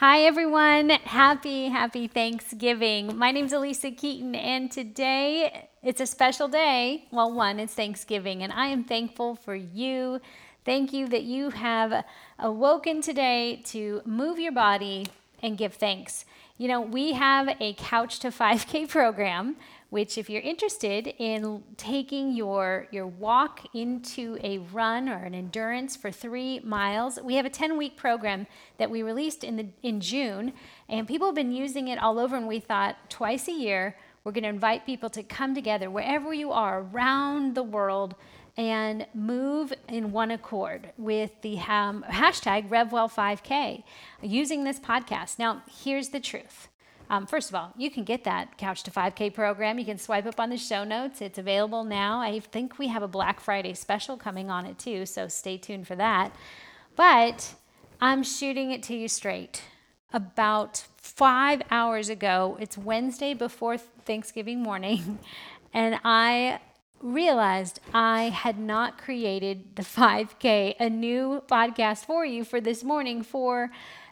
Hi, everyone. Happy, happy Thanksgiving. My name is Alisa Keeton, and today it's a special day. Well, one, it's Thanksgiving, and I am thankful for you. Thank you that you have awoken today to move your body and give thanks. You know, we have a Couch to 5K program which if you're interested in taking your your walk into a run or an endurance for 3 miles, we have a 10-week program that we released in the in June and people have been using it all over and we thought twice a year we're going to invite people to come together wherever you are around the world and move in one accord with the um, hashtag RevWell5K using this podcast. Now, here's the truth um, first of all, you can get that Couch to 5K program. You can swipe up on the show notes. It's available now. I think we have a Black Friday special coming on it too, so stay tuned for that. But I'm shooting it to you straight. About five hours ago, it's Wednesday before Thanksgiving morning, and I realized I had not created the 5K, a new podcast for you for this morning for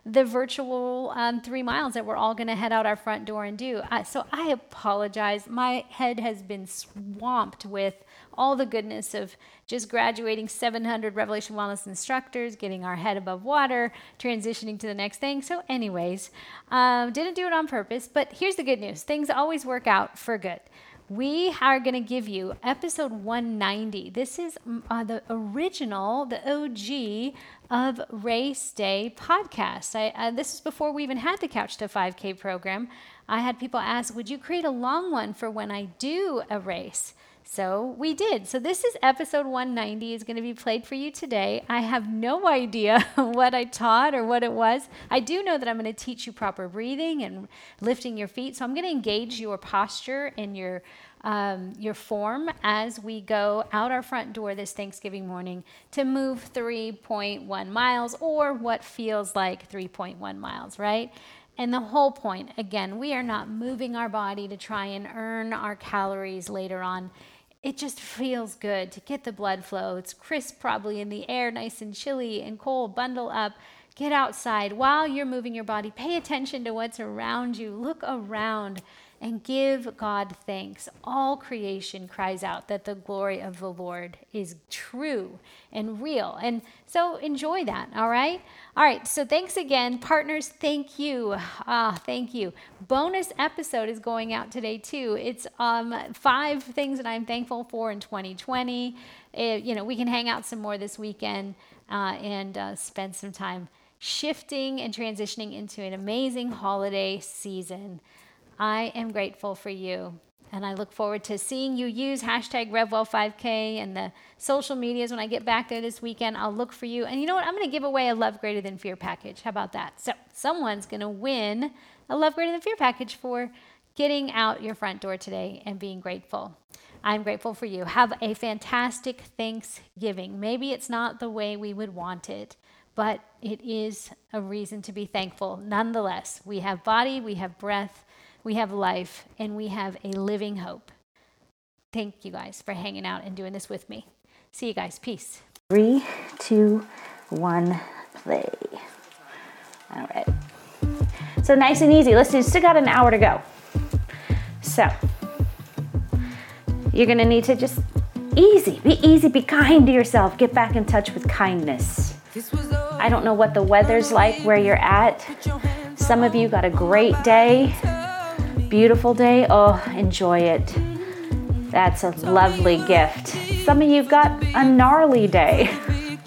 the virtual um, three miles that we're all going to head out our front door and do. So I apologize. My head has been swamped with all the goodness of just graduating 700 Revelation Wellness instructors, getting our head above water, transitioning to the next thing. So, anyways, um, didn't do it on purpose, but here's the good news things always work out for good we are going to give you episode 190. This is mm, uh, the original, the OG of Race Day podcast. I, uh, this is before we even had the Couch to 5K program. I had people ask, Would you create a long one for when I do a race? So we did. So this is episode 190 is going to be played for you today. I have no idea what I taught or what it was. I do know that I'm going to teach you proper breathing and lifting your feet. So I'm going to engage your posture and your um, your form as we go out our front door this Thanksgiving morning to move 3.1 miles or what feels like 3.1 miles, right? And the whole point, again, we are not moving our body to try and earn our calories later on it just feels good to get the blood flow. It's crisp, probably in the air, nice and chilly and cold. Bundle up, get outside while you're moving your body. Pay attention to what's around you. Look around and give God thanks. All creation cries out that the glory of the Lord is true and real. And so enjoy that, all right? All right, so thanks again. Partners, thank you. Ah, thank you. Bonus episode is going out today too. It's um, five things that I'm thankful for in 2020. It, you know, we can hang out some more this weekend uh, and uh, spend some time shifting and transitioning into an amazing holiday season. I am grateful for you. And I look forward to seeing you use hashtag RevWell5K and the social medias when I get back there this weekend. I'll look for you. And you know what? I'm going to give away a Love Greater Than Fear package. How about that? So, someone's going to win a Love Greater Than Fear package for getting out your front door today and being grateful. I'm grateful for you. Have a fantastic Thanksgiving. Maybe it's not the way we would want it, but it is a reason to be thankful nonetheless. We have body, we have breath we have life, and we have a living hope. Thank you guys for hanging out and doing this with me. See you guys. Peace. Three, two, one, play. All right. So nice and easy. Listen, you still got an hour to go. So you're to need to just easy, be easy, be kind to yourself. Get back in touch with kindness. I don't know what the weather's like where you're at. Some of you got a great day beautiful day, oh, enjoy it. That's a lovely gift. Some of you've got a gnarly day.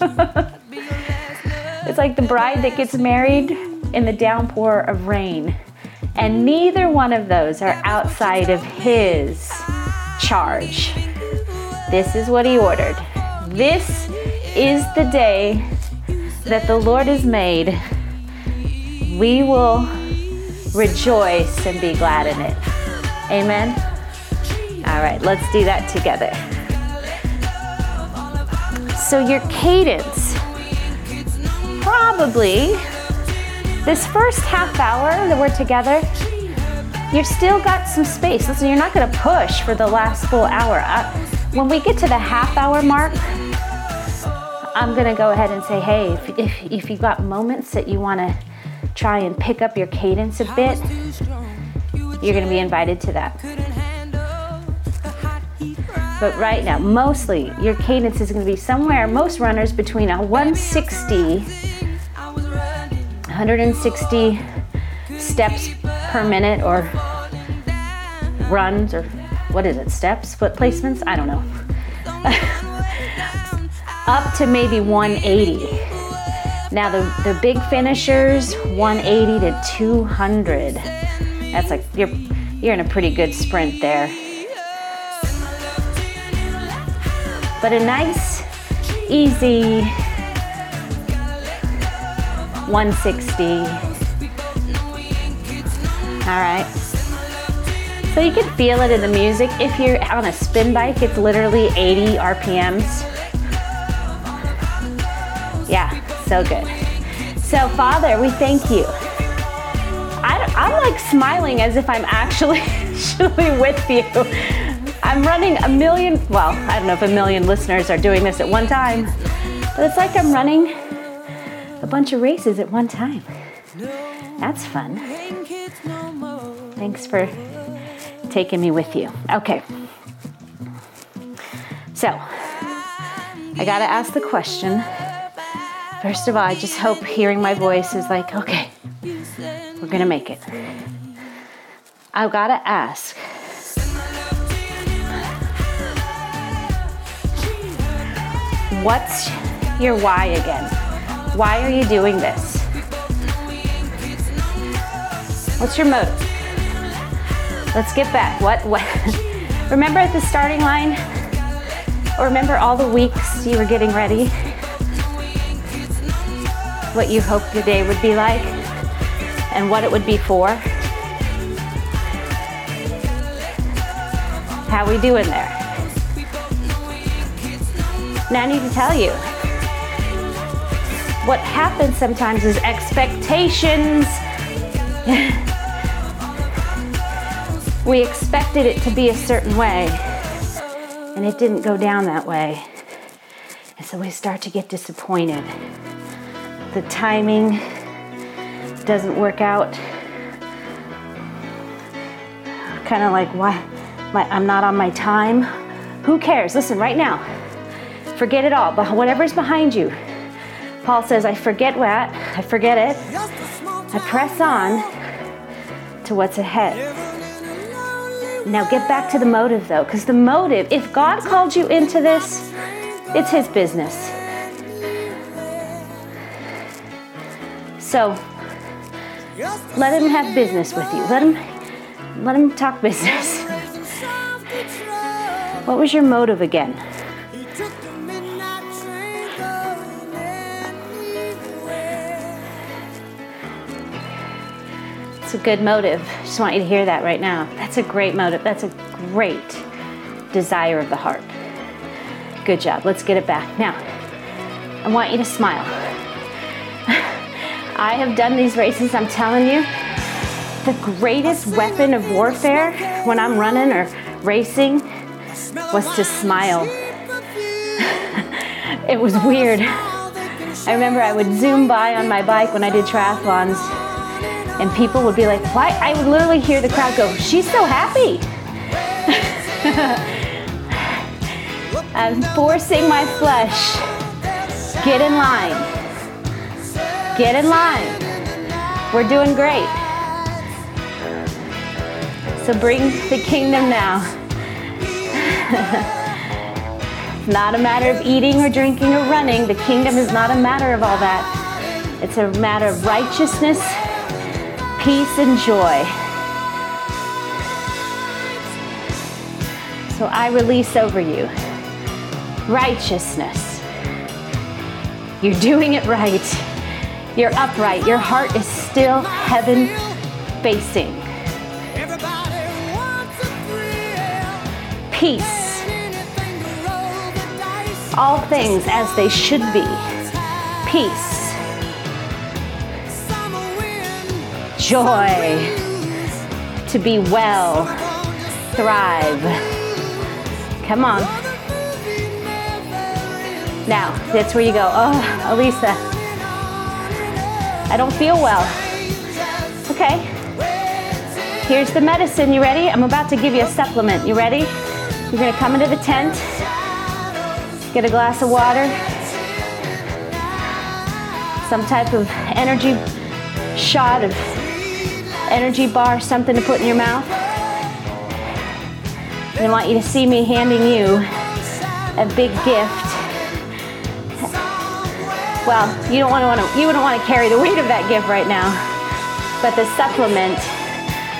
it's like the bride that gets married in the downpour of rain. And neither one of those are outside of his charge. This is what he ordered. This is the day that the Lord has made. We will rejoice and be glad in it. Amen? All right, let's do that together. So, your cadence, probably this first half hour that we're together, you've still got some space. Listen, you're not going to push for the last full hour. Uh, when we get to the half hour mark, I'm going to go ahead and say, hey, if, if, if you've got moments that you want to try and pick up your cadence a bit, you're going to be invited to that. But right now, mostly your cadence is going to be somewhere, most runners between a 160, 160 steps per minute or runs or what is it, steps, foot placements? I don't know. Up to maybe 180. Now the, the big finishers, 180 to 200. That's like you're you're in a pretty good sprint there. But a nice, easy 160. All right. So you can feel it in the music. If you're on a spin bike, it's literally 80 RPMs. Yeah, so good. So, Father, we thank you. I, am like smiling as if I'm actually, actually with you. I'm running a million, well, I don't know if a million listeners are doing this at one time, but it's like I'm running a bunch of races at one time. That's fun. Thanks for taking me with you. Okay. So, I got to ask the question. First of all, I just hope hearing my voice is like, okay, we're going to make it. I've got to ask. What's your why again? Why are you doing this? What's your motive? Let's get back. What what remember at the starting line? Or remember all the weeks you were getting ready? What you hoped your day would be like and what it would be for? How we doing there? Now I need to tell you. What happens sometimes is expectations we expected it to be a certain way, and it didn't go down that way. And so we start to get disappointed. The timing doesn't work out. Kind of like, why? My, I'm not on my time. Who cares? Listen, right now, forget it all. But whatever's behind you, Paul says, I forget what, I forget it. I press on to what's ahead. Now get back to the motive though, because the motive, if God called you into this, it's His business. So let Him have business with you. Let Him, let Him talk business. What was your motive again? It's a good motive. Just want you to hear that right now. That's a great motive. That's a great desire of the heart. Good job. Let's get it back. Now, I want you to smile. I have done these races, I'm telling you. The greatest weapon of warfare when I'm running or racing was to smile. it was weird. I remember I would zoom by on my bike when I did triathlons and people would be like, why? I would literally hear the crowd go, she's so happy. I'm forcing my flesh. Get in line. Get in line. We're doing great. So bring the kingdom now. not a matter of eating or drinking or running. The kingdom is not a matter of all that. It's a matter of righteousness peace and joy. So I release over you righteousness. You're doing it right. You're upright. Your heart is still heaven facing. Peace. All things as they should be. Peace joy, to be well, thrive. Come on. Now, that's where you go, oh, Alisa, I don't feel well. Okay. Here's the medicine. You ready? I'm about to give you a supplement. You ready? You're gonna come into the tent, get a glass of water, some type of energy shot of energy bar, something to put in your mouth. And I want you to see me handing you a big gift. Well, you don't want to, want to you wouldn't want to carry the weight of that gift right now. But the supplement,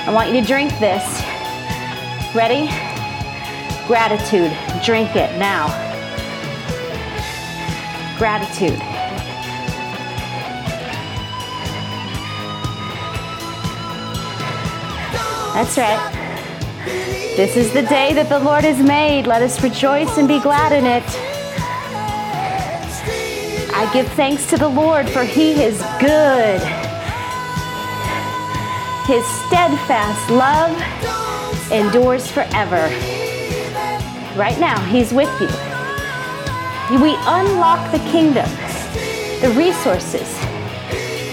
I want you to drink this. Ready? Gratitude. Drink it now. Gratitude. That's right. This is the day that the Lord has made. Let us rejoice and be glad in it. I give thanks to the Lord, for he is good. His steadfast love endures forever. Right now, he's with you. We unlock the kingdom, the resources,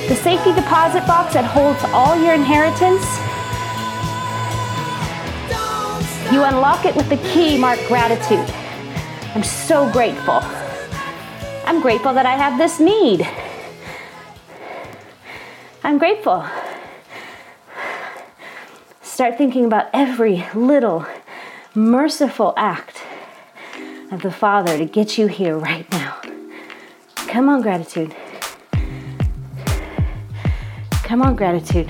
the safety deposit box that holds all your inheritance You unlock it with the key marked gratitude. I'm so grateful. I'm grateful that I have this need. I'm grateful. Start thinking about every little merciful act of the Father to get you here right now. Come on, gratitude. Come on, gratitude.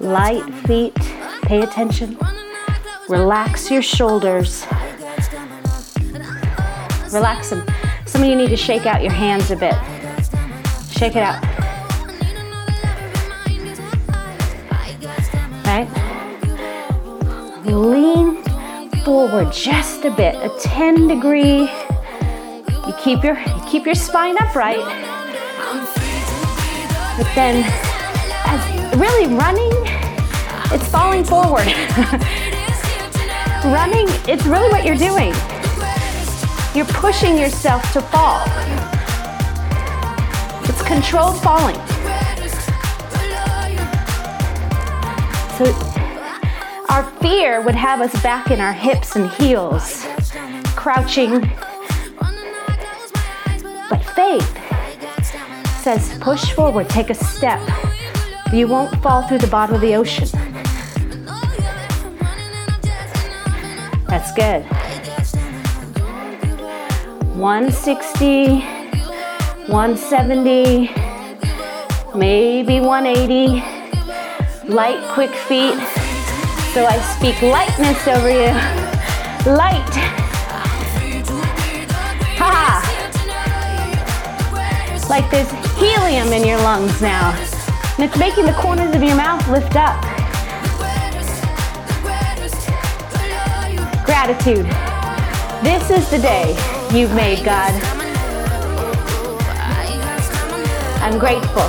light feet. Pay attention. Relax your shoulders. Relax them. Some of you need to shake out your hands a bit. Shake it out. Right? Lean forward just a bit, a 10 degree. You keep your you keep your spine upright. But then as really running it's falling forward. Running, it's really what you're doing. You're pushing yourself to fall. It's controlled falling. So our fear would have us back in our hips and heels, crouching. But faith says push forward, take a step. You won't fall through the bottom of the ocean. That's good. 160, 170, maybe 180. Light, quick feet. So I speak lightness over you. Light. Ha! Like there's helium in your lungs now. And it's making the corners of your mouth lift up. Gratitude. This is the day you've made, God. I'm grateful.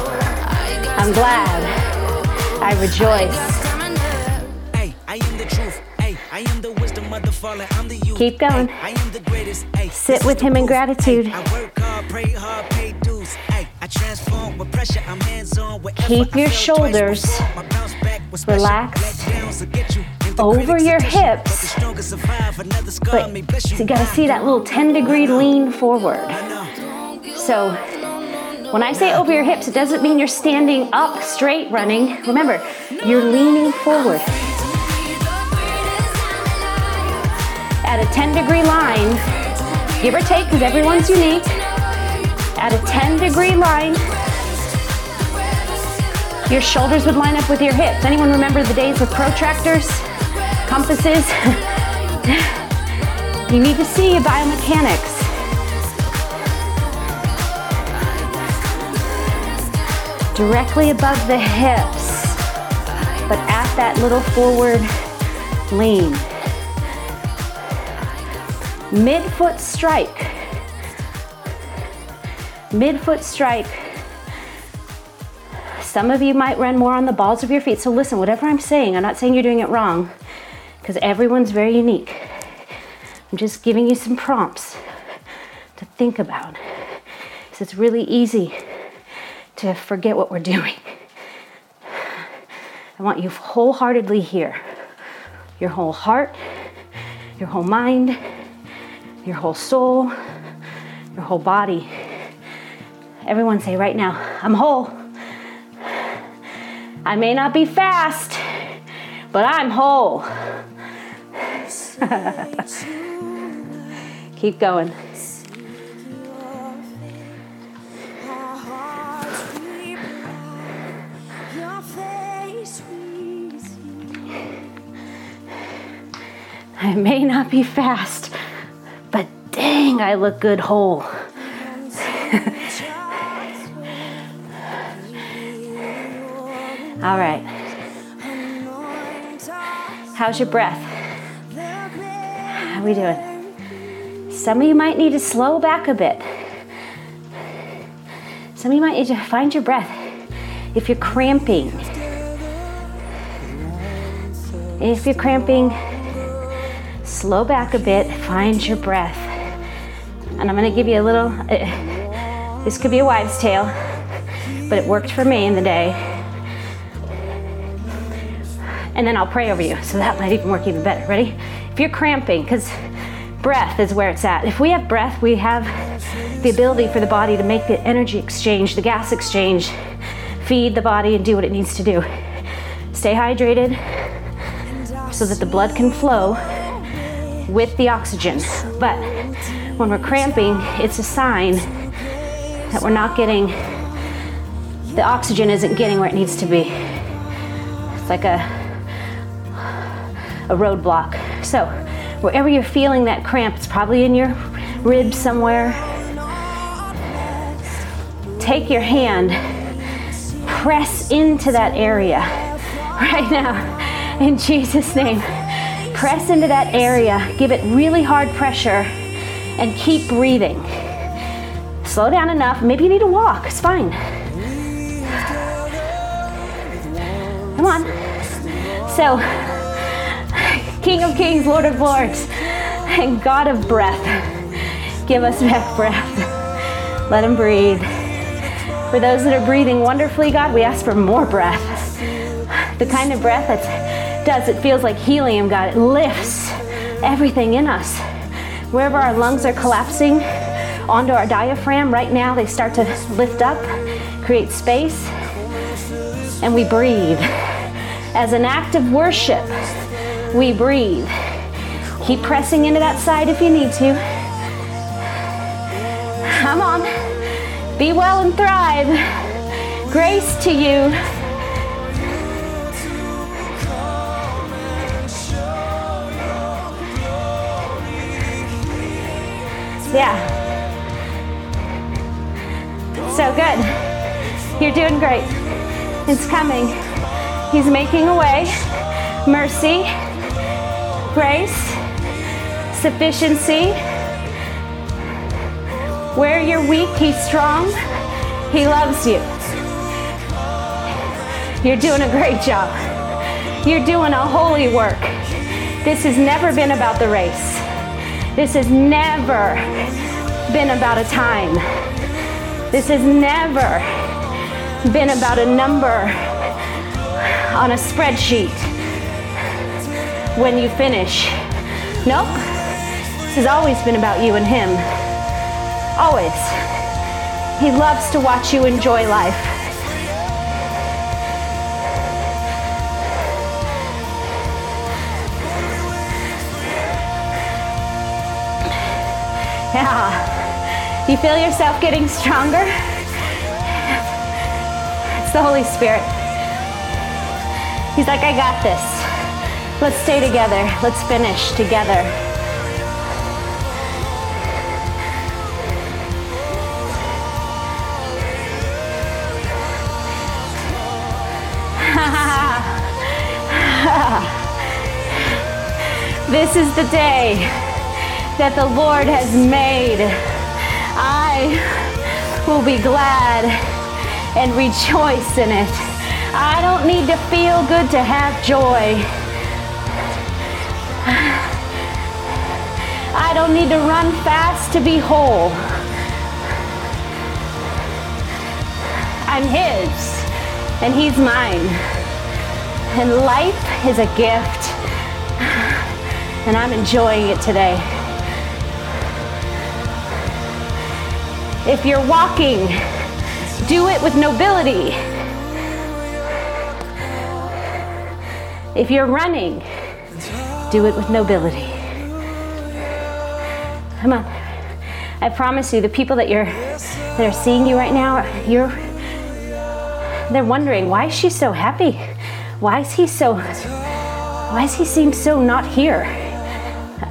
I'm glad. I rejoice. Keep going. Sit with Him in gratitude. Keep your shoulders relaxed over your hips. But you gotta see that little 10 degree lean forward. So when I say over your hips, it doesn't mean you're standing up straight running. Remember, you're leaning forward. At a 10 degree line, give or take, because everyone's unique, at a 10 degree line, your shoulders would line up with your hips. Anyone remember the days with protractors? Compasses. you need to see biomechanics. Directly above the hips, but at that little forward lean. Midfoot strike. Midfoot strike. Some of you might run more on the balls of your feet. So listen, whatever I'm saying, I'm not saying you're doing it wrong because everyone's very unique. I'm just giving you some prompts to think about. because it's really easy to forget what we're doing. I want you wholeheartedly here. Your whole heart, your whole mind, your whole soul, your whole body. Everyone say right now, I'm whole. I may not be fast, but I'm whole. Keep going. I may not be fast, but dang, I look good whole. All right. How's your breath? We doing? Some of you might need to slow back a bit. Some of you might need to find your breath. If you're cramping, if you're cramping, slow back a bit, find your breath. And I'm going to give you a little, uh, this could be a wives' tale, but it worked for me in the day. And then I'll pray over you, so that might even work even better. Ready? If you're cramping, because breath is where it's at. If we have breath, we have the ability for the body to make the energy exchange, the gas exchange, feed the body and do what it needs to do. Stay hydrated so that the blood can flow with the oxygen. But when we're cramping, it's a sign that we're not getting, the oxygen isn't getting where it needs to be. It's like a, a roadblock. So, wherever you're feeling that cramp, it's probably in your ribs somewhere. Take your hand, press into that area right now in Jesus' name press into that area, give it really hard pressure, and keep breathing. Slow down enough. Maybe you need to walk, it's fine. Come on. So, King of Kings, Lord of Lords, and God of breath, give us back breath. Let him breathe. For those that are breathing wonderfully, God, we ask for more breath. The kind of breath that does. It feels like helium, God. It lifts everything in us. Wherever our lungs are collapsing onto our diaphragm, right now they start to lift up, create space, and we breathe. As an act of worship, we breathe. Keep pressing into that side if you need to. Come on. Be well and thrive. Grace to you. Yeah. So good. You're doing great. It's coming. He's making a way. Mercy, grace, sufficiency. Where you're weak, He's strong. He loves you. You're doing a great job. You're doing a holy work. This has never been about the race. This has never been about a time. This has never been about a number on a spreadsheet when you finish. Nope. This has always been about you and Him. Always. He loves to watch you enjoy life. Yeah. You feel yourself getting stronger? It's the Holy Spirit. He's like, I got this. Let's stay together. Let's finish together. this is the day that the Lord has made. I will be glad and rejoice in it. I don't need to feel good to have joy. I don't need to run fast to be whole. I'm His and He's mine. And life is a gift. And I'm enjoying it today. If you're walking, do it with nobility. If you're running, do it with nobility. Come on. I promise you, the people that you're that are seeing you right now, you're they're wondering why is she so happy? Why is he so why does he seem so not here?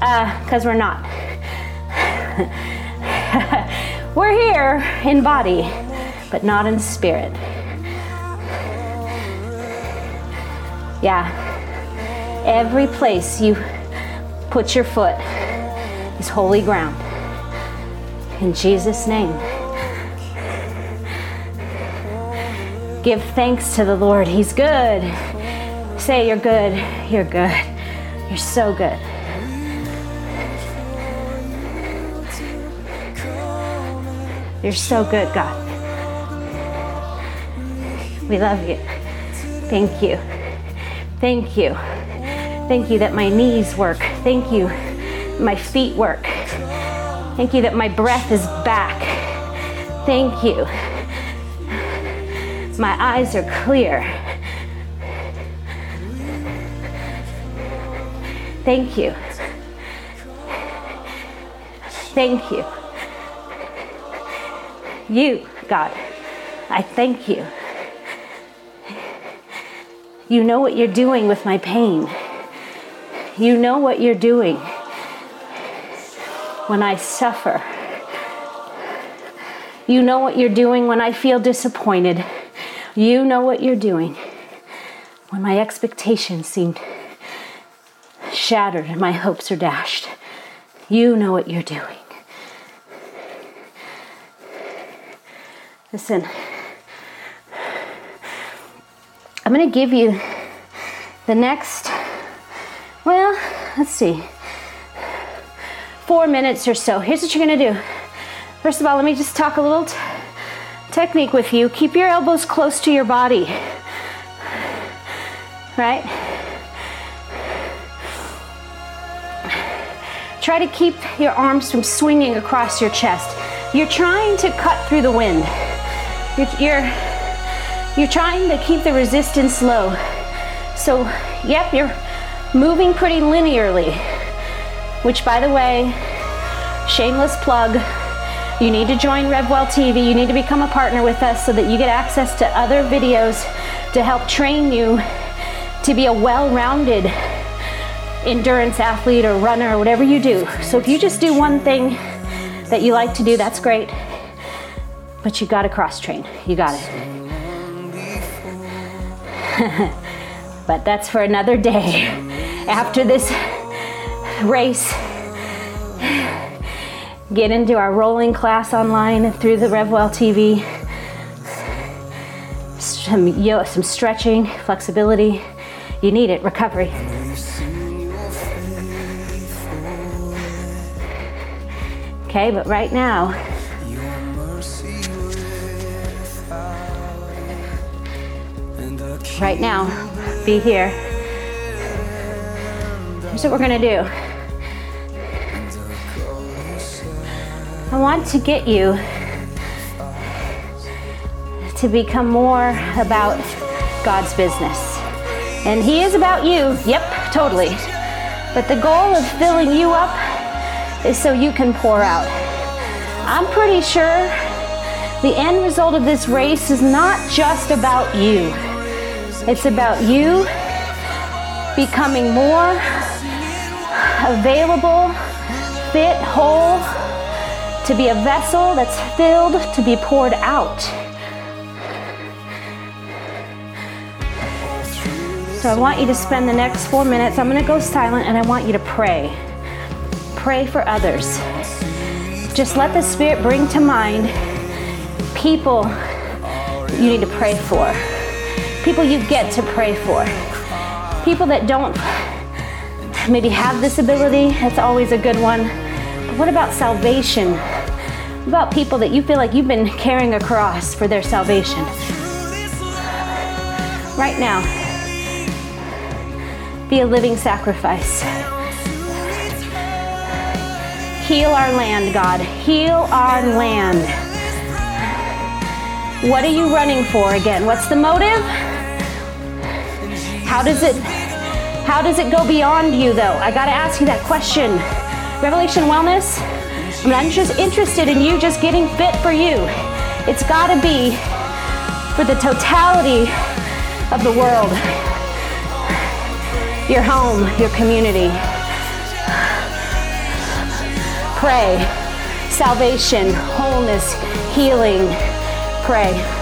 Uh, because we're not. we're here in body, but not in spirit. Yeah. Every place you put your foot is holy ground. In Jesus' name. Give thanks to the Lord. He's good. Say, You're good. You're good. You're so good. You're so good, God. We love you. Thank you. Thank you. Thank you that my knees work. Thank you, my feet work. Thank you that my breath is back. Thank you. My eyes are clear. Thank you. Thank you. You, God, I thank you. You know what you're doing with my pain. You know what you're doing when I suffer. You know what you're doing when I feel disappointed. You know what you're doing when my expectations seem shattered and my hopes are dashed. You know what you're doing. Listen, I'm going to give you the next, well, let's see, four minutes or so. Here's what you're to do. First of all, let me just talk a little t- technique with you. Keep your elbows close to your body, right? Try to keep your arms from swinging across your chest. You're trying to cut through the wind. You're, you're, you're trying to keep the resistance low. So, yep, you're moving pretty linearly, which, by the way, shameless plug. You need to join RevWell TV. You need to become a partner with us so that you get access to other videos to help train you to be a well rounded endurance athlete or runner or whatever you do. So, if you just do one thing that you like to do, that's great. But you got to cross train. You got it. but that's for another day. After this race, get into our rolling class online through the RevWell TV. Some, yo, some stretching, flexibility. You need it, recovery. Okay, but right now, right now, be here. Here's what we're gonna do. I want to get you to become more about God's business. And He is about you, yep, totally. But the goal of filling you up is so you can pour out. I'm pretty sure the end result of this race is not just about you. It's about you becoming more available, fit, whole, to be a vessel that's filled to be poured out. So I want you to spend the next four minutes. I'm going to go silent and I want you to pray. Pray for others. Just let the Spirit bring to mind people you need to pray for people you get to pray for, people that don't maybe have this ability, that's always a good one. But what about salvation about people that you feel like you've been carrying a cross for their salvation? Right now, be a living sacrifice. Heal our land, God. Heal our land. What are you running for again? What's the motive? How does it how does it go beyond you though? I got to ask you that question. Revelation Wellness, I'm not just interested in you just getting fit for you. It's got to be for the totality of the world. Your home, your community. Pray. Salvation, wholeness, healing. Pray.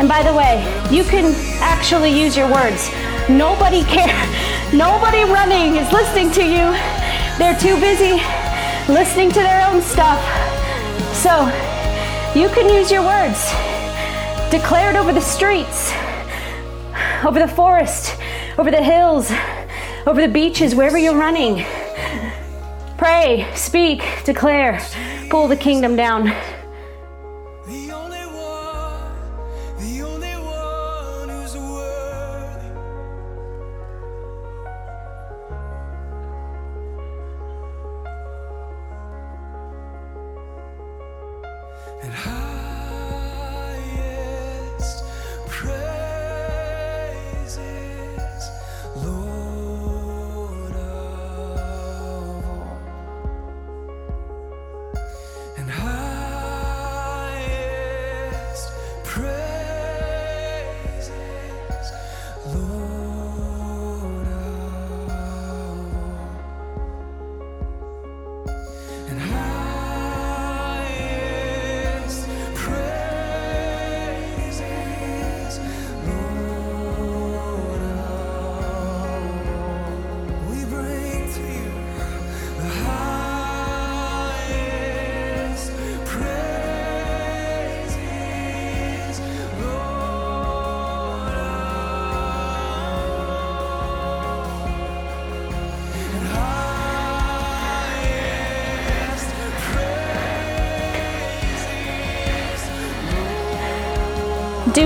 And by the way, you can actually use your words. Nobody care. Nobody running is listening to you. They're too busy listening to their own stuff. So you can use your words. Declare it over the streets, over the forest, over the hills, over the beaches, wherever you're running. Pray, speak, declare, pull the kingdom down.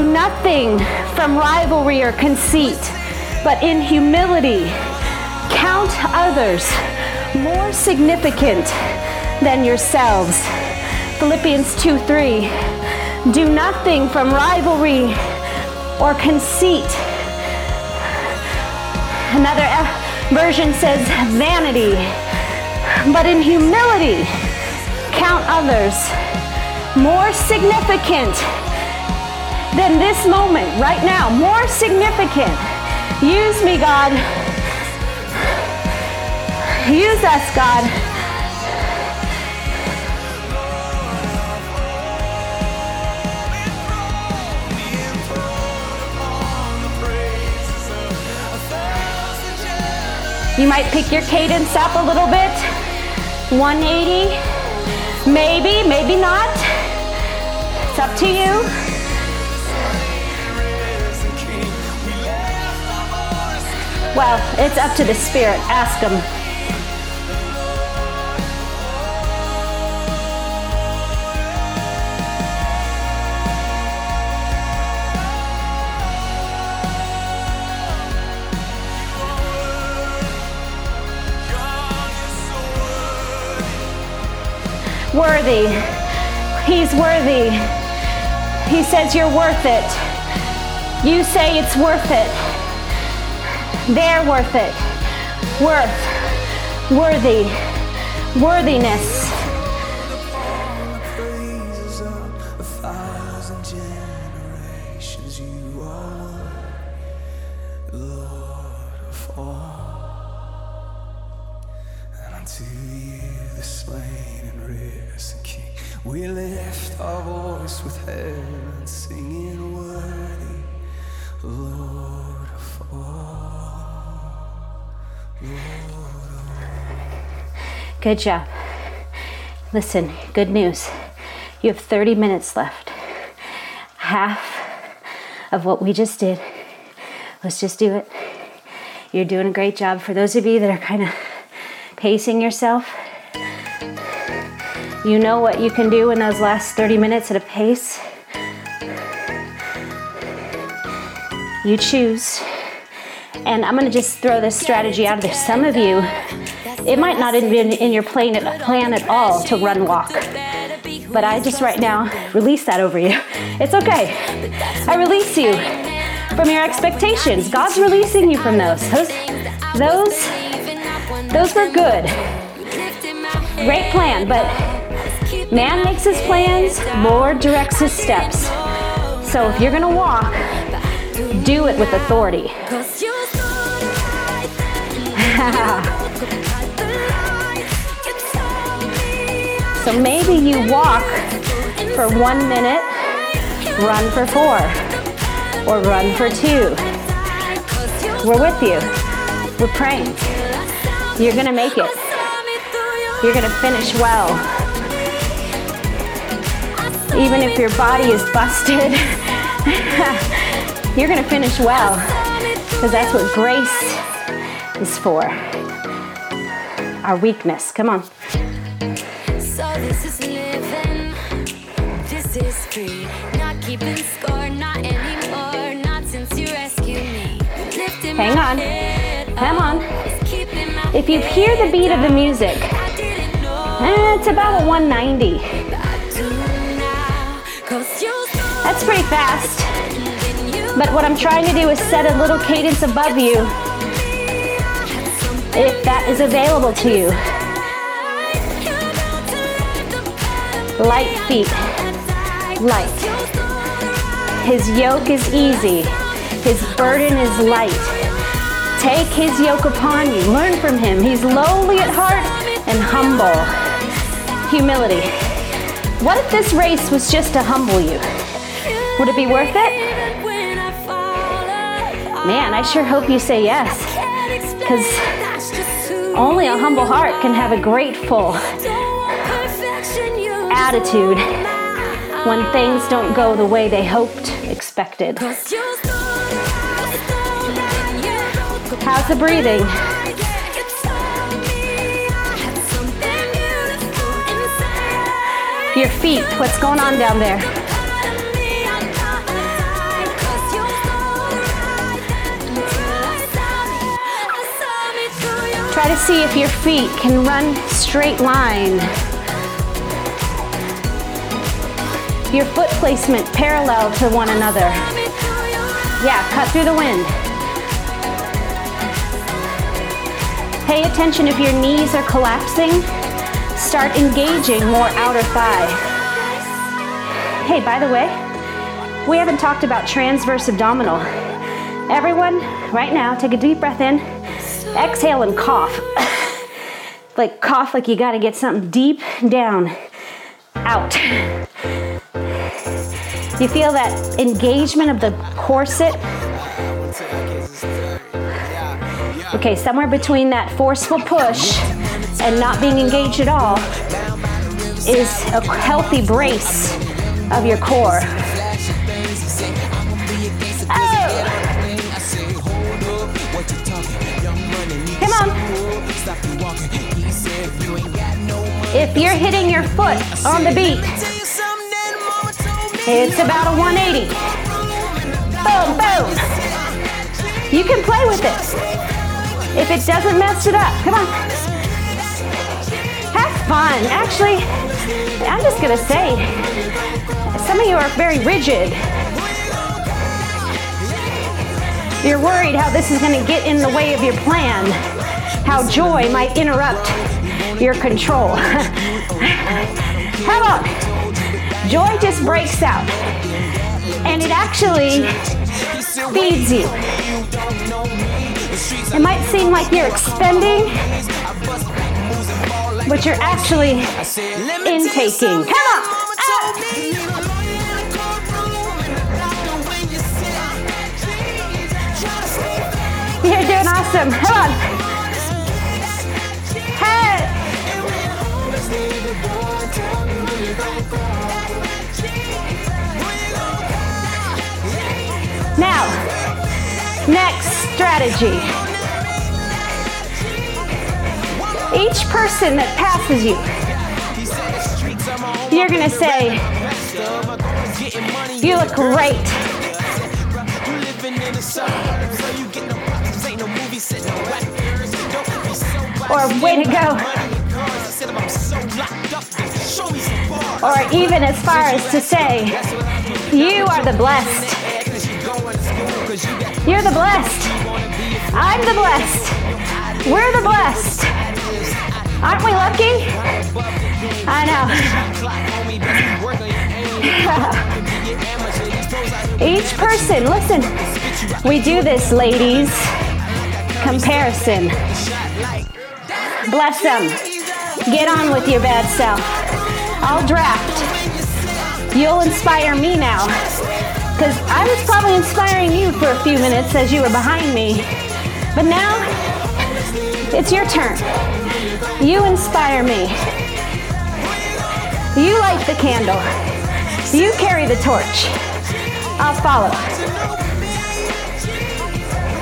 Nothing from rivalry or conceit, but in humility count others more significant than yourselves. Philippians 2 3. Do nothing from rivalry or conceit. Another uh, version says vanity, but in humility count others more significant than this moment right now, more significant. Use me, God. Use us, God. You might pick your cadence up a little bit. 180. Maybe, maybe not. It's up to you. Well, it's up to the Spirit. Ask Him. Worthy. He's worthy. He says you're worth it. You say it's worth it. They're worth it. Worth. Worthy. Worthiness. Good job. Listen, good news. You have 30 minutes left. Half of what we just did. Let's just do it. You're doing a great job. For those of you that are kind of pacing yourself, you know what you can do in those last 30 minutes at a pace. You choose. And I'm going to just throw this strategy out there. Some of you, it might not have been in your plan at all to run walk. But I just right now release that over you. It's okay. I release you from your expectations. God's releasing you from those. Those, those, those were good. Great plan, but man makes his plans, Lord directs his steps. So if you're gonna walk, do it with authority. so maybe you walk for one minute, run for four, or run for two. We're with you. We're praying. You're gonna make it. You're gonna finish well. Even if your body is busted, you're gonna finish well. Because that's what grace is for. Our weakness. Come on. Hang on. Come on. If you hear the beat of the music, eh, it's about a 190. I do now. 'Cause you That's pretty fast. But what I'm trying to do is set a little cadence above you if that is available to you. Light feet, light. His yoke is easy, his burden is light. Take his yoke upon you. Learn from him. He's lowly at heart and humble. Humility. What if this race was just to humble you? Would it be worth it? Man, I sure hope you say yes. Because Only a humble heart can have a grateful attitude when things don't go the way they hoped, expected. How's the breathing? Your feet, what's going on down there? Try to see if your feet can run straight line. Your foot placement parallel to one another. Yeah, cut through the wind. Pay attention if your knees are collapsing. Start engaging more outer thigh. Hey, by the way, we haven't talked about transverse abdominal. Everyone, right now, take a deep breath in, exhale, and cough. like cough like you gotta get something deep down, out. You feel that engagement of the corset? Okay, somewhere between that forceful push and not being engaged at all is a healthy brace of your core. Oh. Come on. If you're hitting your foot on the beat, it's about a 180. Boom, boom. You can play with it. If it doesn't mess it up, come on. Have fun. Actually, I'm just gonna say, some of you are very rigid. You're worried how this is gonna get in the way of your plan, how joy might interrupt your control. how about joy just breaks out and it actually feeds you? It might seem like you're expending, but you're actually intaking. Come on. Ah. You're doing awesome. Come on. Hey. Now, next strategy. Each person that passes you, you're gonna say, You look great. Or way to go. Or even as far as to say, You are the blessed. You're the blessed. I'm the blessed. We're the blessed. Aren't we lucky? I know. Each person, listen, we do this, ladies. Comparison. Bless them. Get on with your bad self. I'll draft. You'll inspire me now. Because I was probably inspiring you for a few minutes as you were behind me. But now, it's your turn. You inspire me. You light the candle. You carry the torch. I'll follow.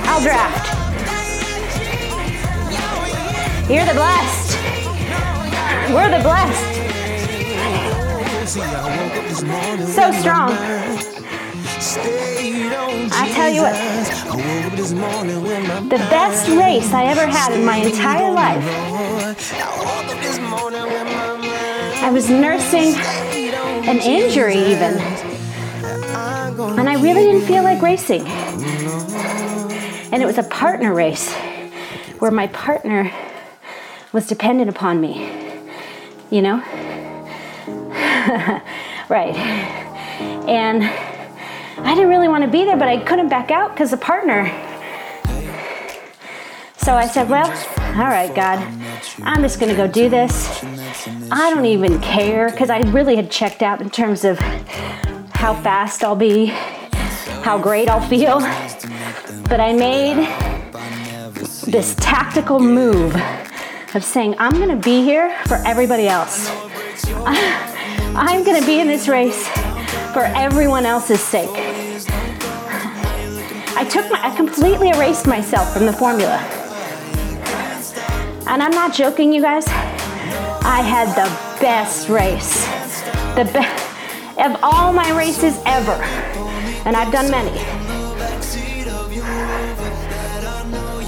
I'll draft. You're the blessed. We're the blessed. So strong. I tell you what, the best race I ever had in my entire life, I was nursing an injury even. And I really didn't feel like racing. And it was a partner race where my partner was dependent upon me. You know? right. And I didn't really want to be there, but I couldn't back out because the partner. So I said, Well, all right, God, I'm just going to go do this. I don't even care because I really had checked out in terms of how fast I'll be, how great I'll feel. But I made this tactical move of saying, I'm going to be here for everybody else. I'm going to be in this race for everyone else's sake. I took my, I completely erased myself from the formula. And I'm not joking, you guys. I had the best race. The best of all my races ever. And I've done many.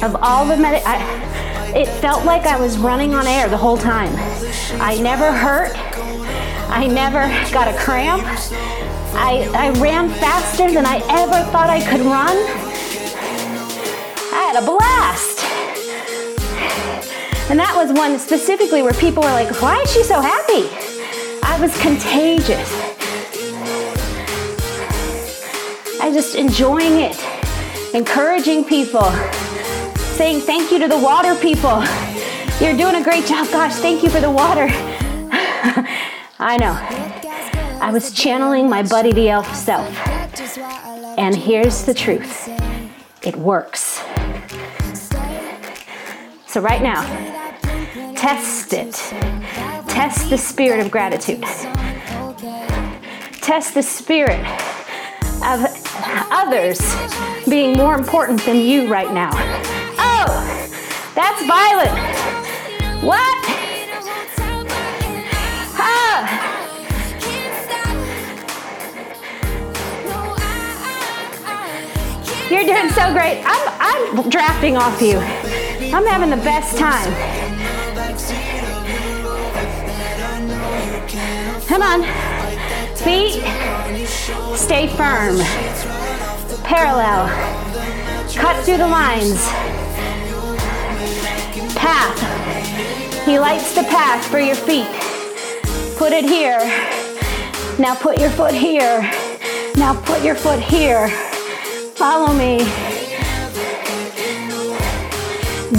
Of all the many, I, it felt like I was running on air the whole time. I never hurt. I never got a cramp. I, I ran faster than I ever thought I could run. I had a blast. And that was one specifically where people were like, why is she so happy? I was contagious. I just enjoying it, encouraging people, saying thank you to the water people. You're doing a great job. Gosh, thank you for the water. I know. I was channeling my Buddy the Elf self. And here's the truth it works. So, right now, test it. Test the spirit of gratitude. Test the spirit of others being more important than you right now. Oh, that's violent. What? You're doing so great. I'm, I'm drafting off you. I'm having the best time. Come on. Feet, stay firm. Parallel. Cut through the lines. Path. He lights the path for your feet. Put it here. Now put your foot here. Now put your foot here. Follow me.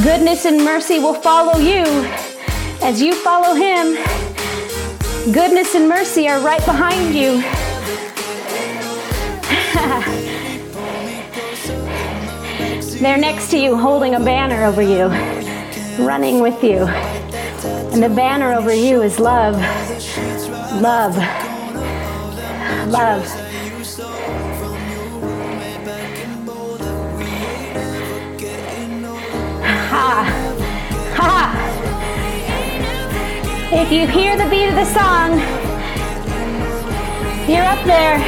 Goodness and mercy will follow you As you follow Him, goodness and mercy are right behind you. They're next to you, holding a banner over you, running with you. And the banner over you is love, love, love. Ha! Ha! If you hear the beat of the song, you're up there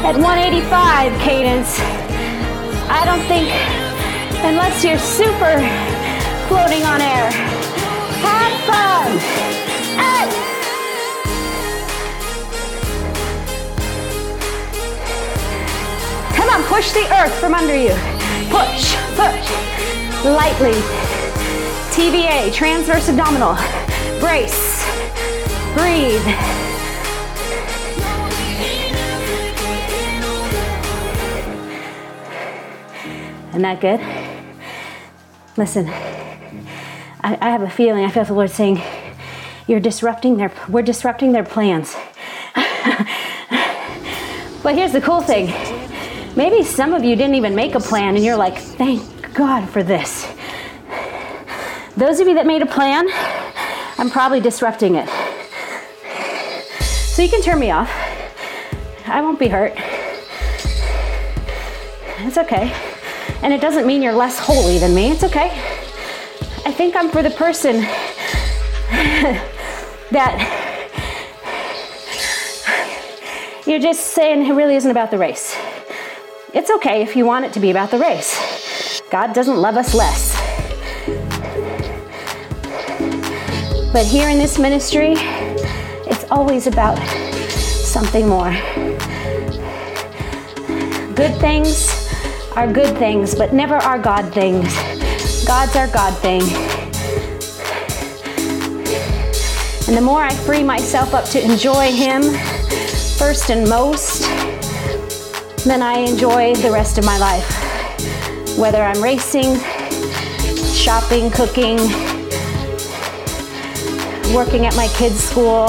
at 185 cadence. I don't think, unless you're super floating on air. Have fun! Hey! Come on, push the earth from under you. Push, push. Lightly. TVA, transverse abdominal. Brace. Breathe. Isn't that good? Listen, I, I, have a feeling, I feel the Lord saying, you're disrupting their, we're disrupting their plans. but here's the cool thing. Maybe some of you didn't even make a plan and you're like, thank God for this. Those of you that made a plan, I'm probably disrupting it. So you can turn me off. I won't be hurt. It's okay. And it doesn't mean you're less holy than me. It's okay. I think I'm for the person that you're just saying it really isn't about the race. It's okay if you want it to be about the race. God doesn't love us less. But here in this ministry, it's always about something more. Good things are good things, but never are God things. God's our God thing. And the more I free myself up to enjoy Him first and most, then I enjoy the rest of my life. Whether I'm racing, shopping, cooking, working at my kids' school,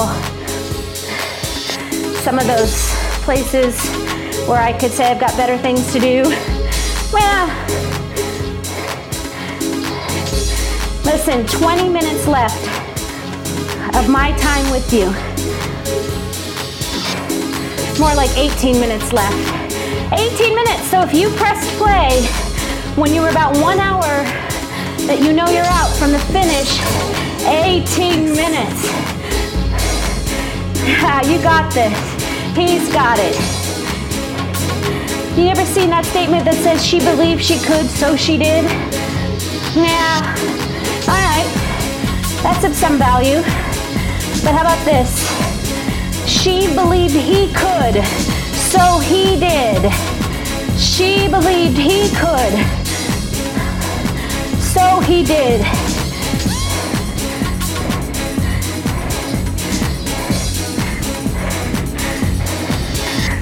some of those places where I could say I've got better things to do. Well, listen, 20 minutes left of my time with you. More like 18 minutes left. 18 minutes, so if you pressed play when you were about one hour that you know you're out from the finish, 18 minutes. you got this. He's got it. You ever seen that statement that says she believed she could, so she did? Yeah. All right. That's of some value. But how about this? She believed he could, so he did. She believed he could, so he did.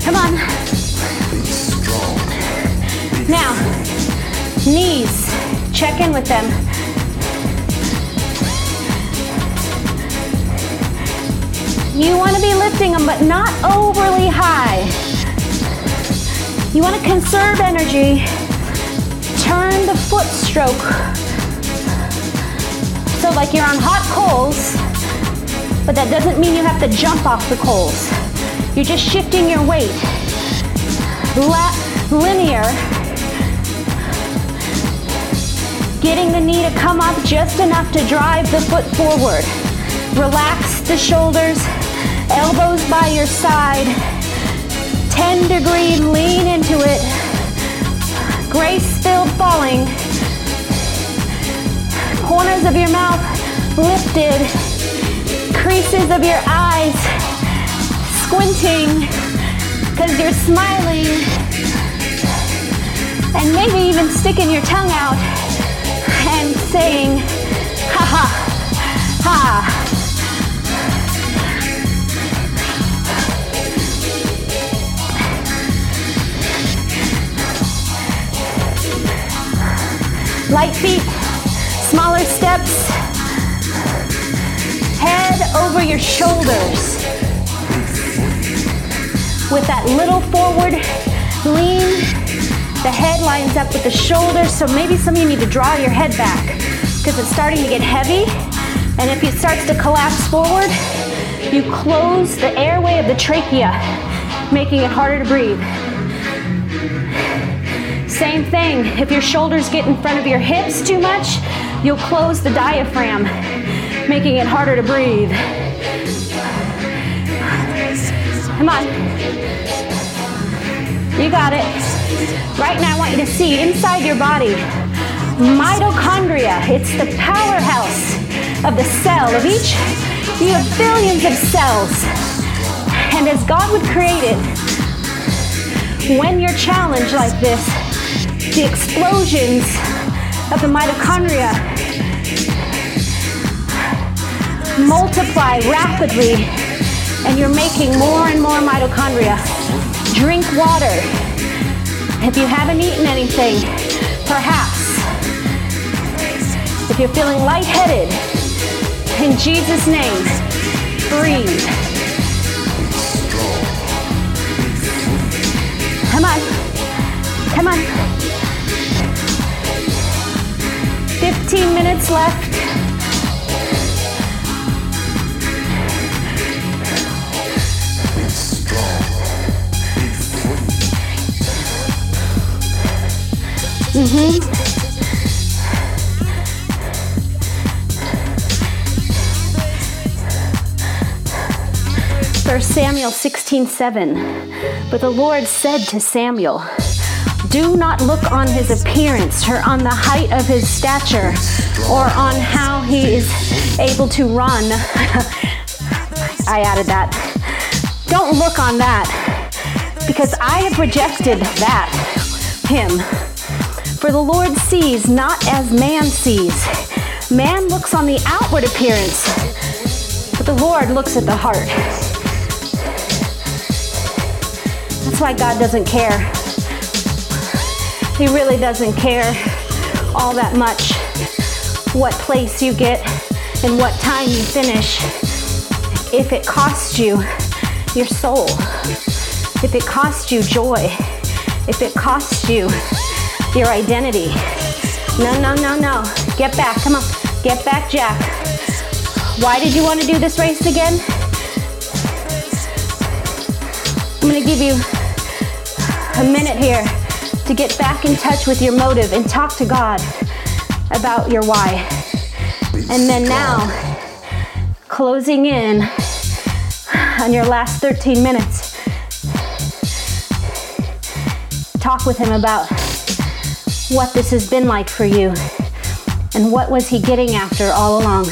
Come on. Now, knees, check in with them. You want to be lifting them, but not overly high. You want to conserve energy. Turn the foot stroke. So, like you're on hot coals, but that doesn't mean you have to jump off the coals. You're just shifting your weight. La- linear getting the knee to come up just enough to drive the foot forward. Relax the shoulders, elbows by your side. 10 degree lean into it. Grace filled falling. Corners of your mouth lifted. Creases of your eyes squinting because you're smiling. And maybe even sticking your tongue out and saying, ha ha, ha. Light feet, smaller steps. Head over your shoulders. With that little forward lean, the head lines up with the shoulders. So maybe some of you need to draw your head back because it's starting to get heavy. And if it starts to collapse forward, you close the airway of the trachea, making it harder to breathe. Same thing, if your shoulders get in front of your hips too much, you'll close the diaphragm, making it harder to breathe. Come on. You got it. Right now, I want you to see inside your body mitochondria. It's the powerhouse of the cell of each. You have billions of cells. And as God would create it, when you're challenged like this, the explosions of the mitochondria multiply rapidly and you're making more and more mitochondria. Drink water. If you haven't eaten anything, perhaps. If you're feeling lightheaded, in Jesus' name, breathe. Come on. Come on. 15 minutes left. Mm-hmm. First Samuel 16, 7. But the Lord said to Samuel, Do not look on his appearance or on the height of his stature or on how he is able to run. I added that. Don't look on that because I have rejected that, him. For the Lord sees not as man sees. Man looks on the outward appearance, but the Lord looks at the heart. That's why God doesn't care. He really doesn't care all that much what place you get and what time you finish if it costs you your soul, if it costs you joy, if it costs you your identity. No, no, no, no. Get back. Come on. Get back, Jack. Why did you want to do this race again? I'm going to give you a minute here to get back in touch with your motive and talk to God about your why. And then now, closing in on your last 13 minutes, talk with Him about what this has been like for you and what was He getting after all along.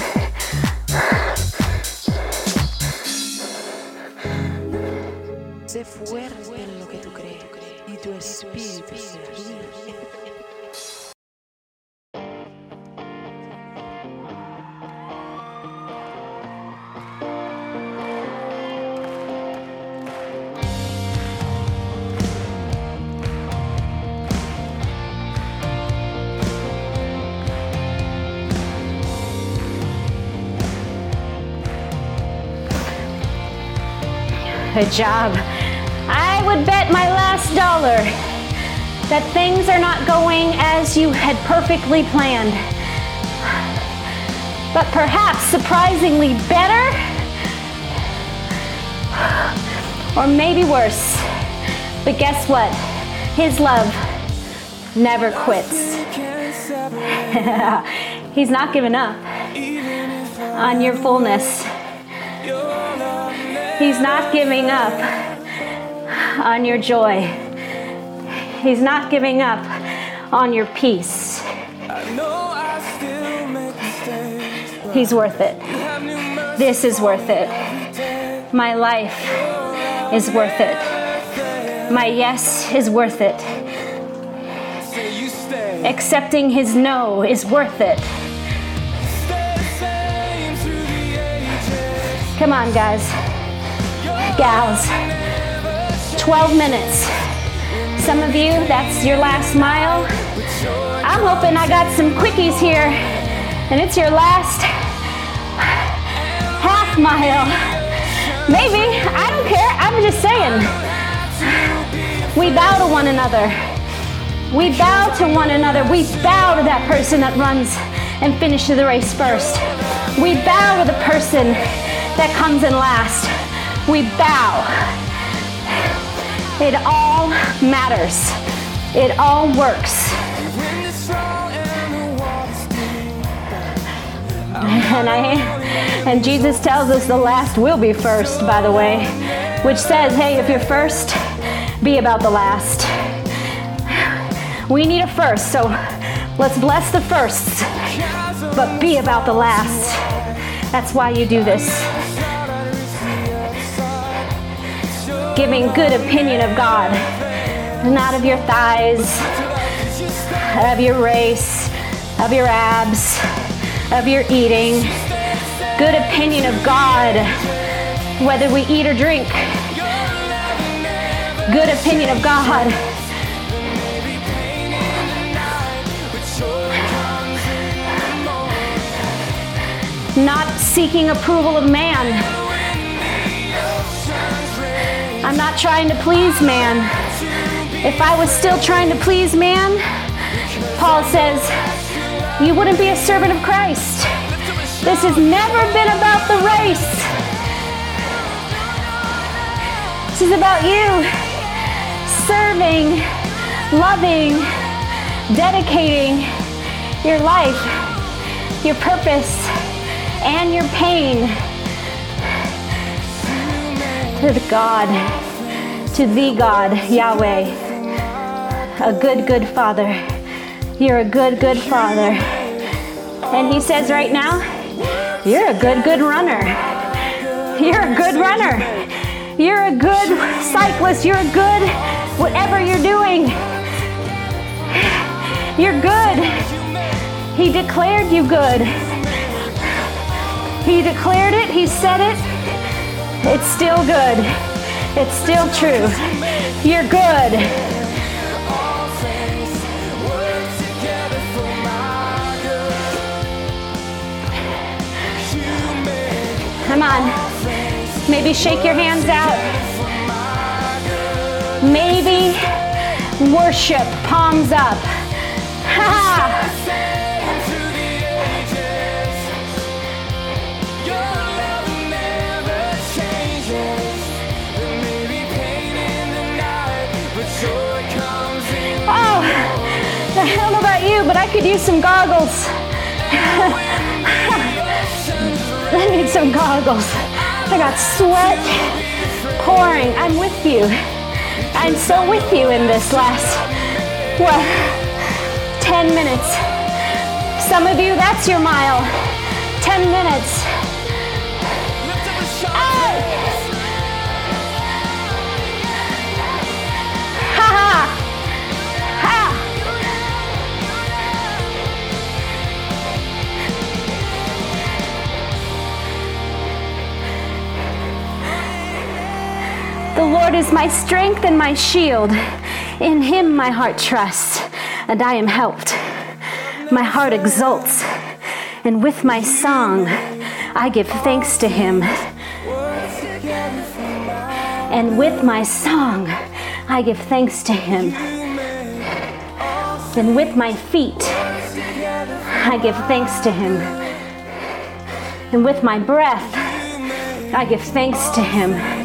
Job. I would bet my last dollar that things are not going as you had perfectly planned. But perhaps surprisingly better, or maybe worse. But guess what? His love never quits. He's not giving up on your fullness. He's not giving up on your joy. He's not giving up on your peace. He's worth it. This is worth it. My life is worth it. My yes is worth it. Accepting his no is worth it. Come on, guys, gals. 12 minutes. Some of you, that's your last mile. I'm hoping I got some quickies here, and it's your last half mile. Maybe. I don't care. I'm just saying. We bow to one another. We bow to one another. We bow to that person that runs and finishes the race first. We bow to the person that comes in last. We bow. It all matters. It all works. And I and Jesus tells us the last will be first, by the way, which says, hey, if you're first, be about the last. We need a first, so let's bless the firsts, but be about the last. That's why you do this. Giving good opinion of God, not of your thighs, of your race, of your abs, of your eating. Good opinion of God, whether we eat or drink. Good opinion of God. Not seeking approval of man. I'm not trying to please man. If I was still trying to please man, Paul says, you wouldn't be a servant of Christ. This has never been about the race. This is about you serving, loving, dedicating your life, your purpose, and your pain to the God, to the God, Yahweh. A good, good Father. You're a good, good Father. And He says right now, you're a good, good runner. You're a good runner. You're a good cyclist. You're a good whatever you're doing. You're good. He declared you good. He declared it. He said it. It's still good. It's still true. You're good. Come on. Maybe shake your hands out. Maybe worship, palms up. Ha! You, but I could use some goggles. I need some goggles. I got sweat pouring. I'm with you. I'm so with you in this last, what, 10 minutes. Some of you, that's your mile. 10 minutes. The Lord is my strength and my shield. In him my heart trusts, and I am helped. My heart exults, and with my song I give thanks to him. And with my song I give thanks to him. And with my feet I give thanks to him. And with my breath I give thanks to him.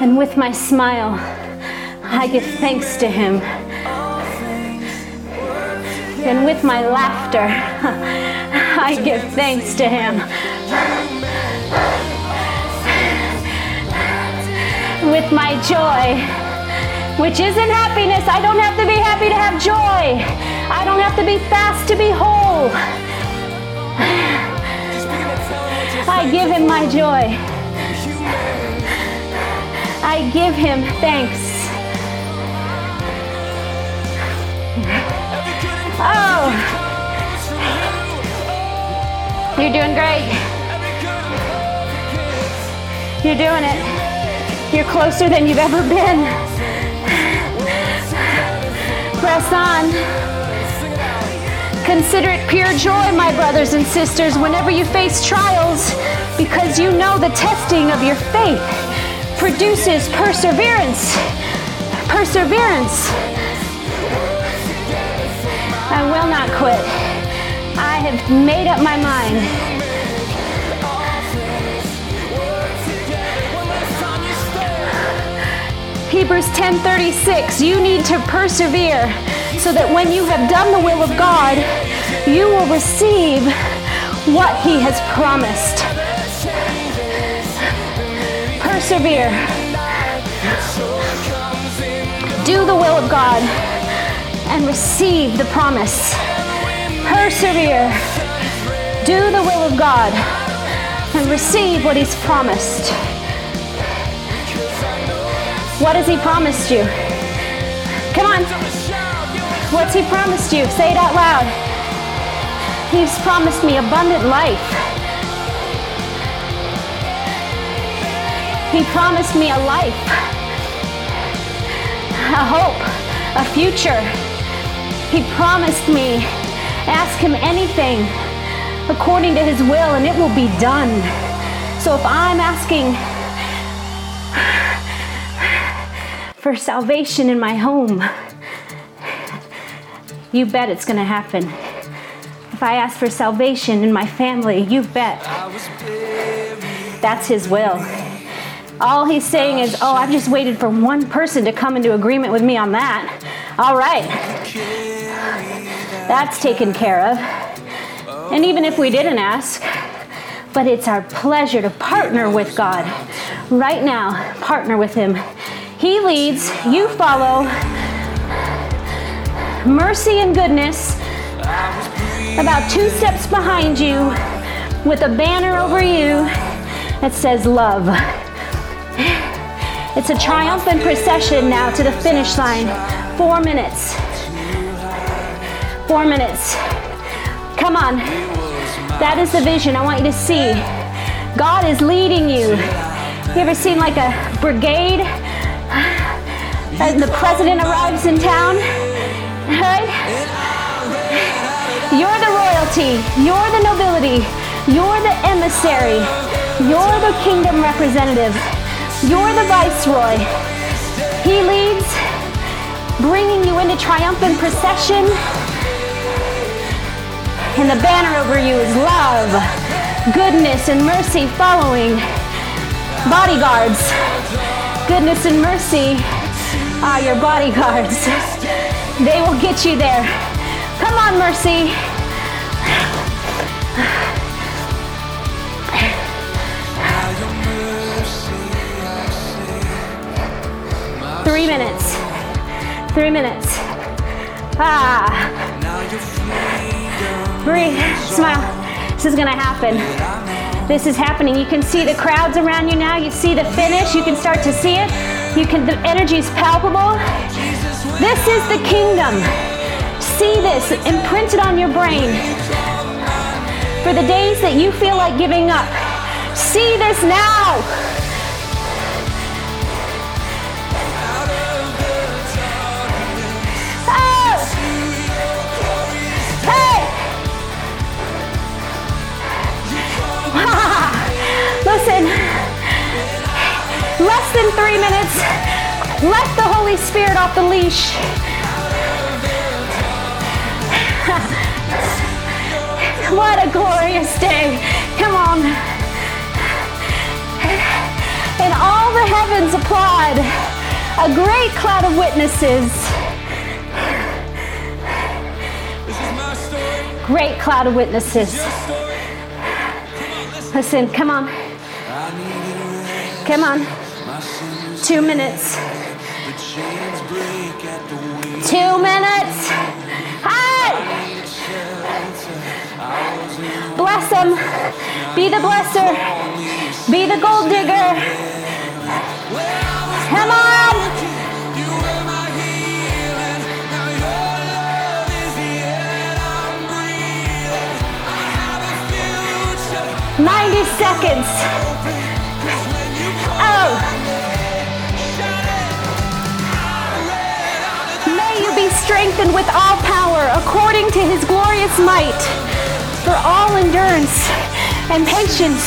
And with my smile, I give thanks to Him. And with my laughter, I give thanks to Him. With my joy, which isn't happiness, I don't have to be happy to have joy. I don't have to be fast to be whole. I give Him my joy. I give him thanks. Oh, you're doing great. You're doing it. You're closer than you've ever been. Press on. Consider it pure joy, my brothers and sisters, whenever you face trials, because you know the testing of your faith produces perseverance. Perseverance. I will not quit. I have made up my mind. Hebrews 10:36 You need to persevere so that when you have done the will of God, you will receive what he has promised. Persevere. Do the will of God and receive the promise. Persevere. Do the will of God and receive what he's promised. What has he promised you? Come on. What's he promised you? Say it out loud. He's promised me abundant life. He promised me a life, a hope, a future. He promised me, ask him anything according to his will and it will be done. So if I'm asking for salvation in my home, you bet it's going to happen. If I ask for salvation in my family, you bet that's His will. All He's saying is, Oh, I've just waited for one person to come into agreement with me on that. All right. That's taken care of. And even if we didn't ask, but it's our pleasure to partner with God. Right now, partner with Him. He leads, you follow. Mercy and goodness, about two steps behind you, with a banner over you that says love. It's a triumphant procession now to the finish line. Four minutes. Four minutes. Come on. That is the vision I want you to see. God is leading you. You ever seen like a brigade? And the president arrives in town, right? You're the royalty, you're the nobility, you're the emissary, you're the kingdom representative, you're the viceroy. He leads, bringing you into triumphant procession. And the banner over you is love, goodness, and mercy following. Bodyguards, goodness and mercy are your bodyguards. They will get you there. Come on, Mercy. Three minutes. Three minutes. Ah. Breathe. Smile. This is to happen. This is happening. You can see the crowds around you now. You see the finish. You can start to see it. You can the energy is palpable. This is the kingdom. See this imprinted on your brain. For the days that you feel like giving up, see this now. Three minutes. Let the Holy Spirit off the leash. what a glorious day. Come on. And all the heavens applaud. A great cloud of witnesses. Great cloud of witnesses. Listen, come on. Come on. Two minutes. Two minutes. Hi! Bless them. Be the blesser. Be the gold digger. Come on. Ninety seconds. Oh. Strengthened. with all power according to his glorious might for all endurance and patience.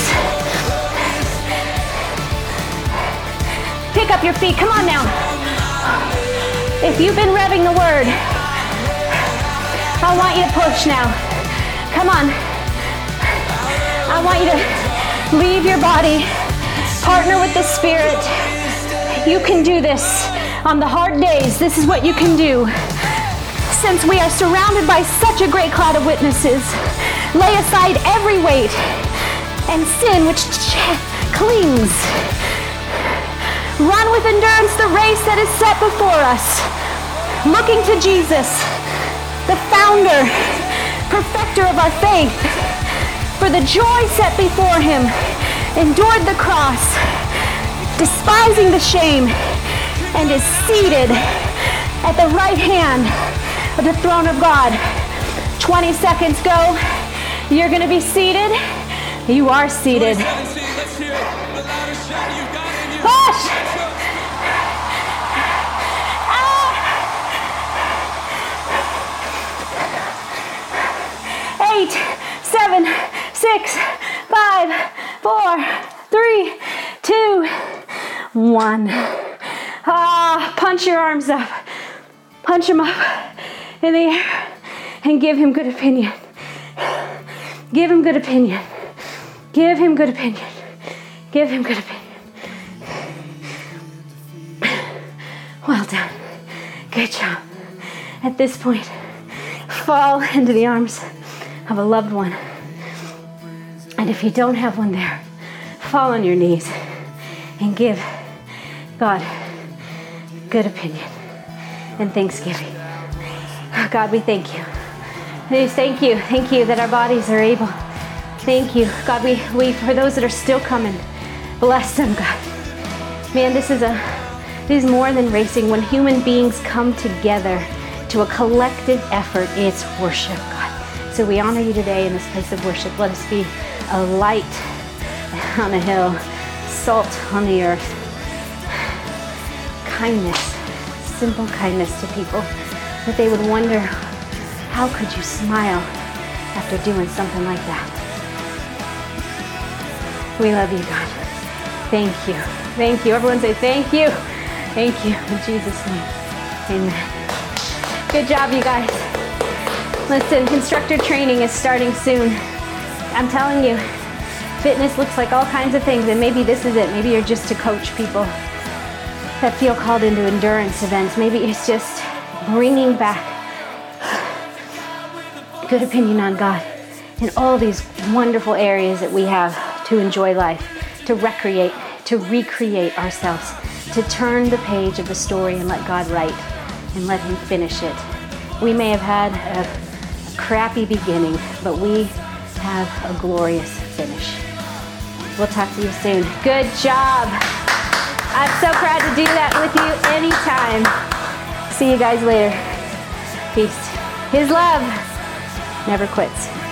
Pick up your feet. Come on now. If you've been revving the word, I want you to push now. Come on. I want you to leave your body, partner with the Spirit. You can do this on the hard days. This is what you can do. Since we are surrounded by such a great cloud of witnesses, lay aside every weight and sin which ch- clings. Run with endurance the race that is set before us, looking to Jesus, the founder, perfecter of our faith. For the joy set before him, endured the cross, despising the shame, and is seated at the right hand of the throne of God. 20 seconds go. You're going to be seated. You are seated. Push! Ah! Eight, seven, six, five, four, three, two, one. Ah, punch your arms up. Punch them up in the air and give him good opinion. Give him good opinion. Give him good opinion. Give him good opinion. Well done. Good job. At this point, fall into the arms of a loved one. And if you don't have one there, fall on your knees and give God good opinion and thanksgiving. God, we thank you. We thank you. Thank you that our bodies are able. Thank you. God, we, we for those that are still coming, bless them, God. Man, this is a this is more than racing. When human beings come together to a collective effort, it's worship, God. So we honor you today in this place of worship. Let us be a light on a hill, salt on the earth, kindness, simple kindness to people, that they would wonder, how could you smile after doing something like that? We love you, God. Thank you. Thank you. Everyone say thank you. Thank you. In Jesus' name. Amen. Good job, you guys. Listen, instructor training is starting soon. I'm telling you, fitness looks like all kinds of things, and maybe this is it. Maybe you're just to coach people that feel called into endurance events. Maybe it's just bringing back good opinion on God in all these wonderful areas that we have to enjoy life, to recreate, to recreate ourselves, to turn the page of the story and let God write and let Him finish it. We may have had a crappy beginning, but we have a glorious finish. We'll talk to you soon. Good job. I'm so proud to do that with you anytime. See you guys later. Peace. His love never quits.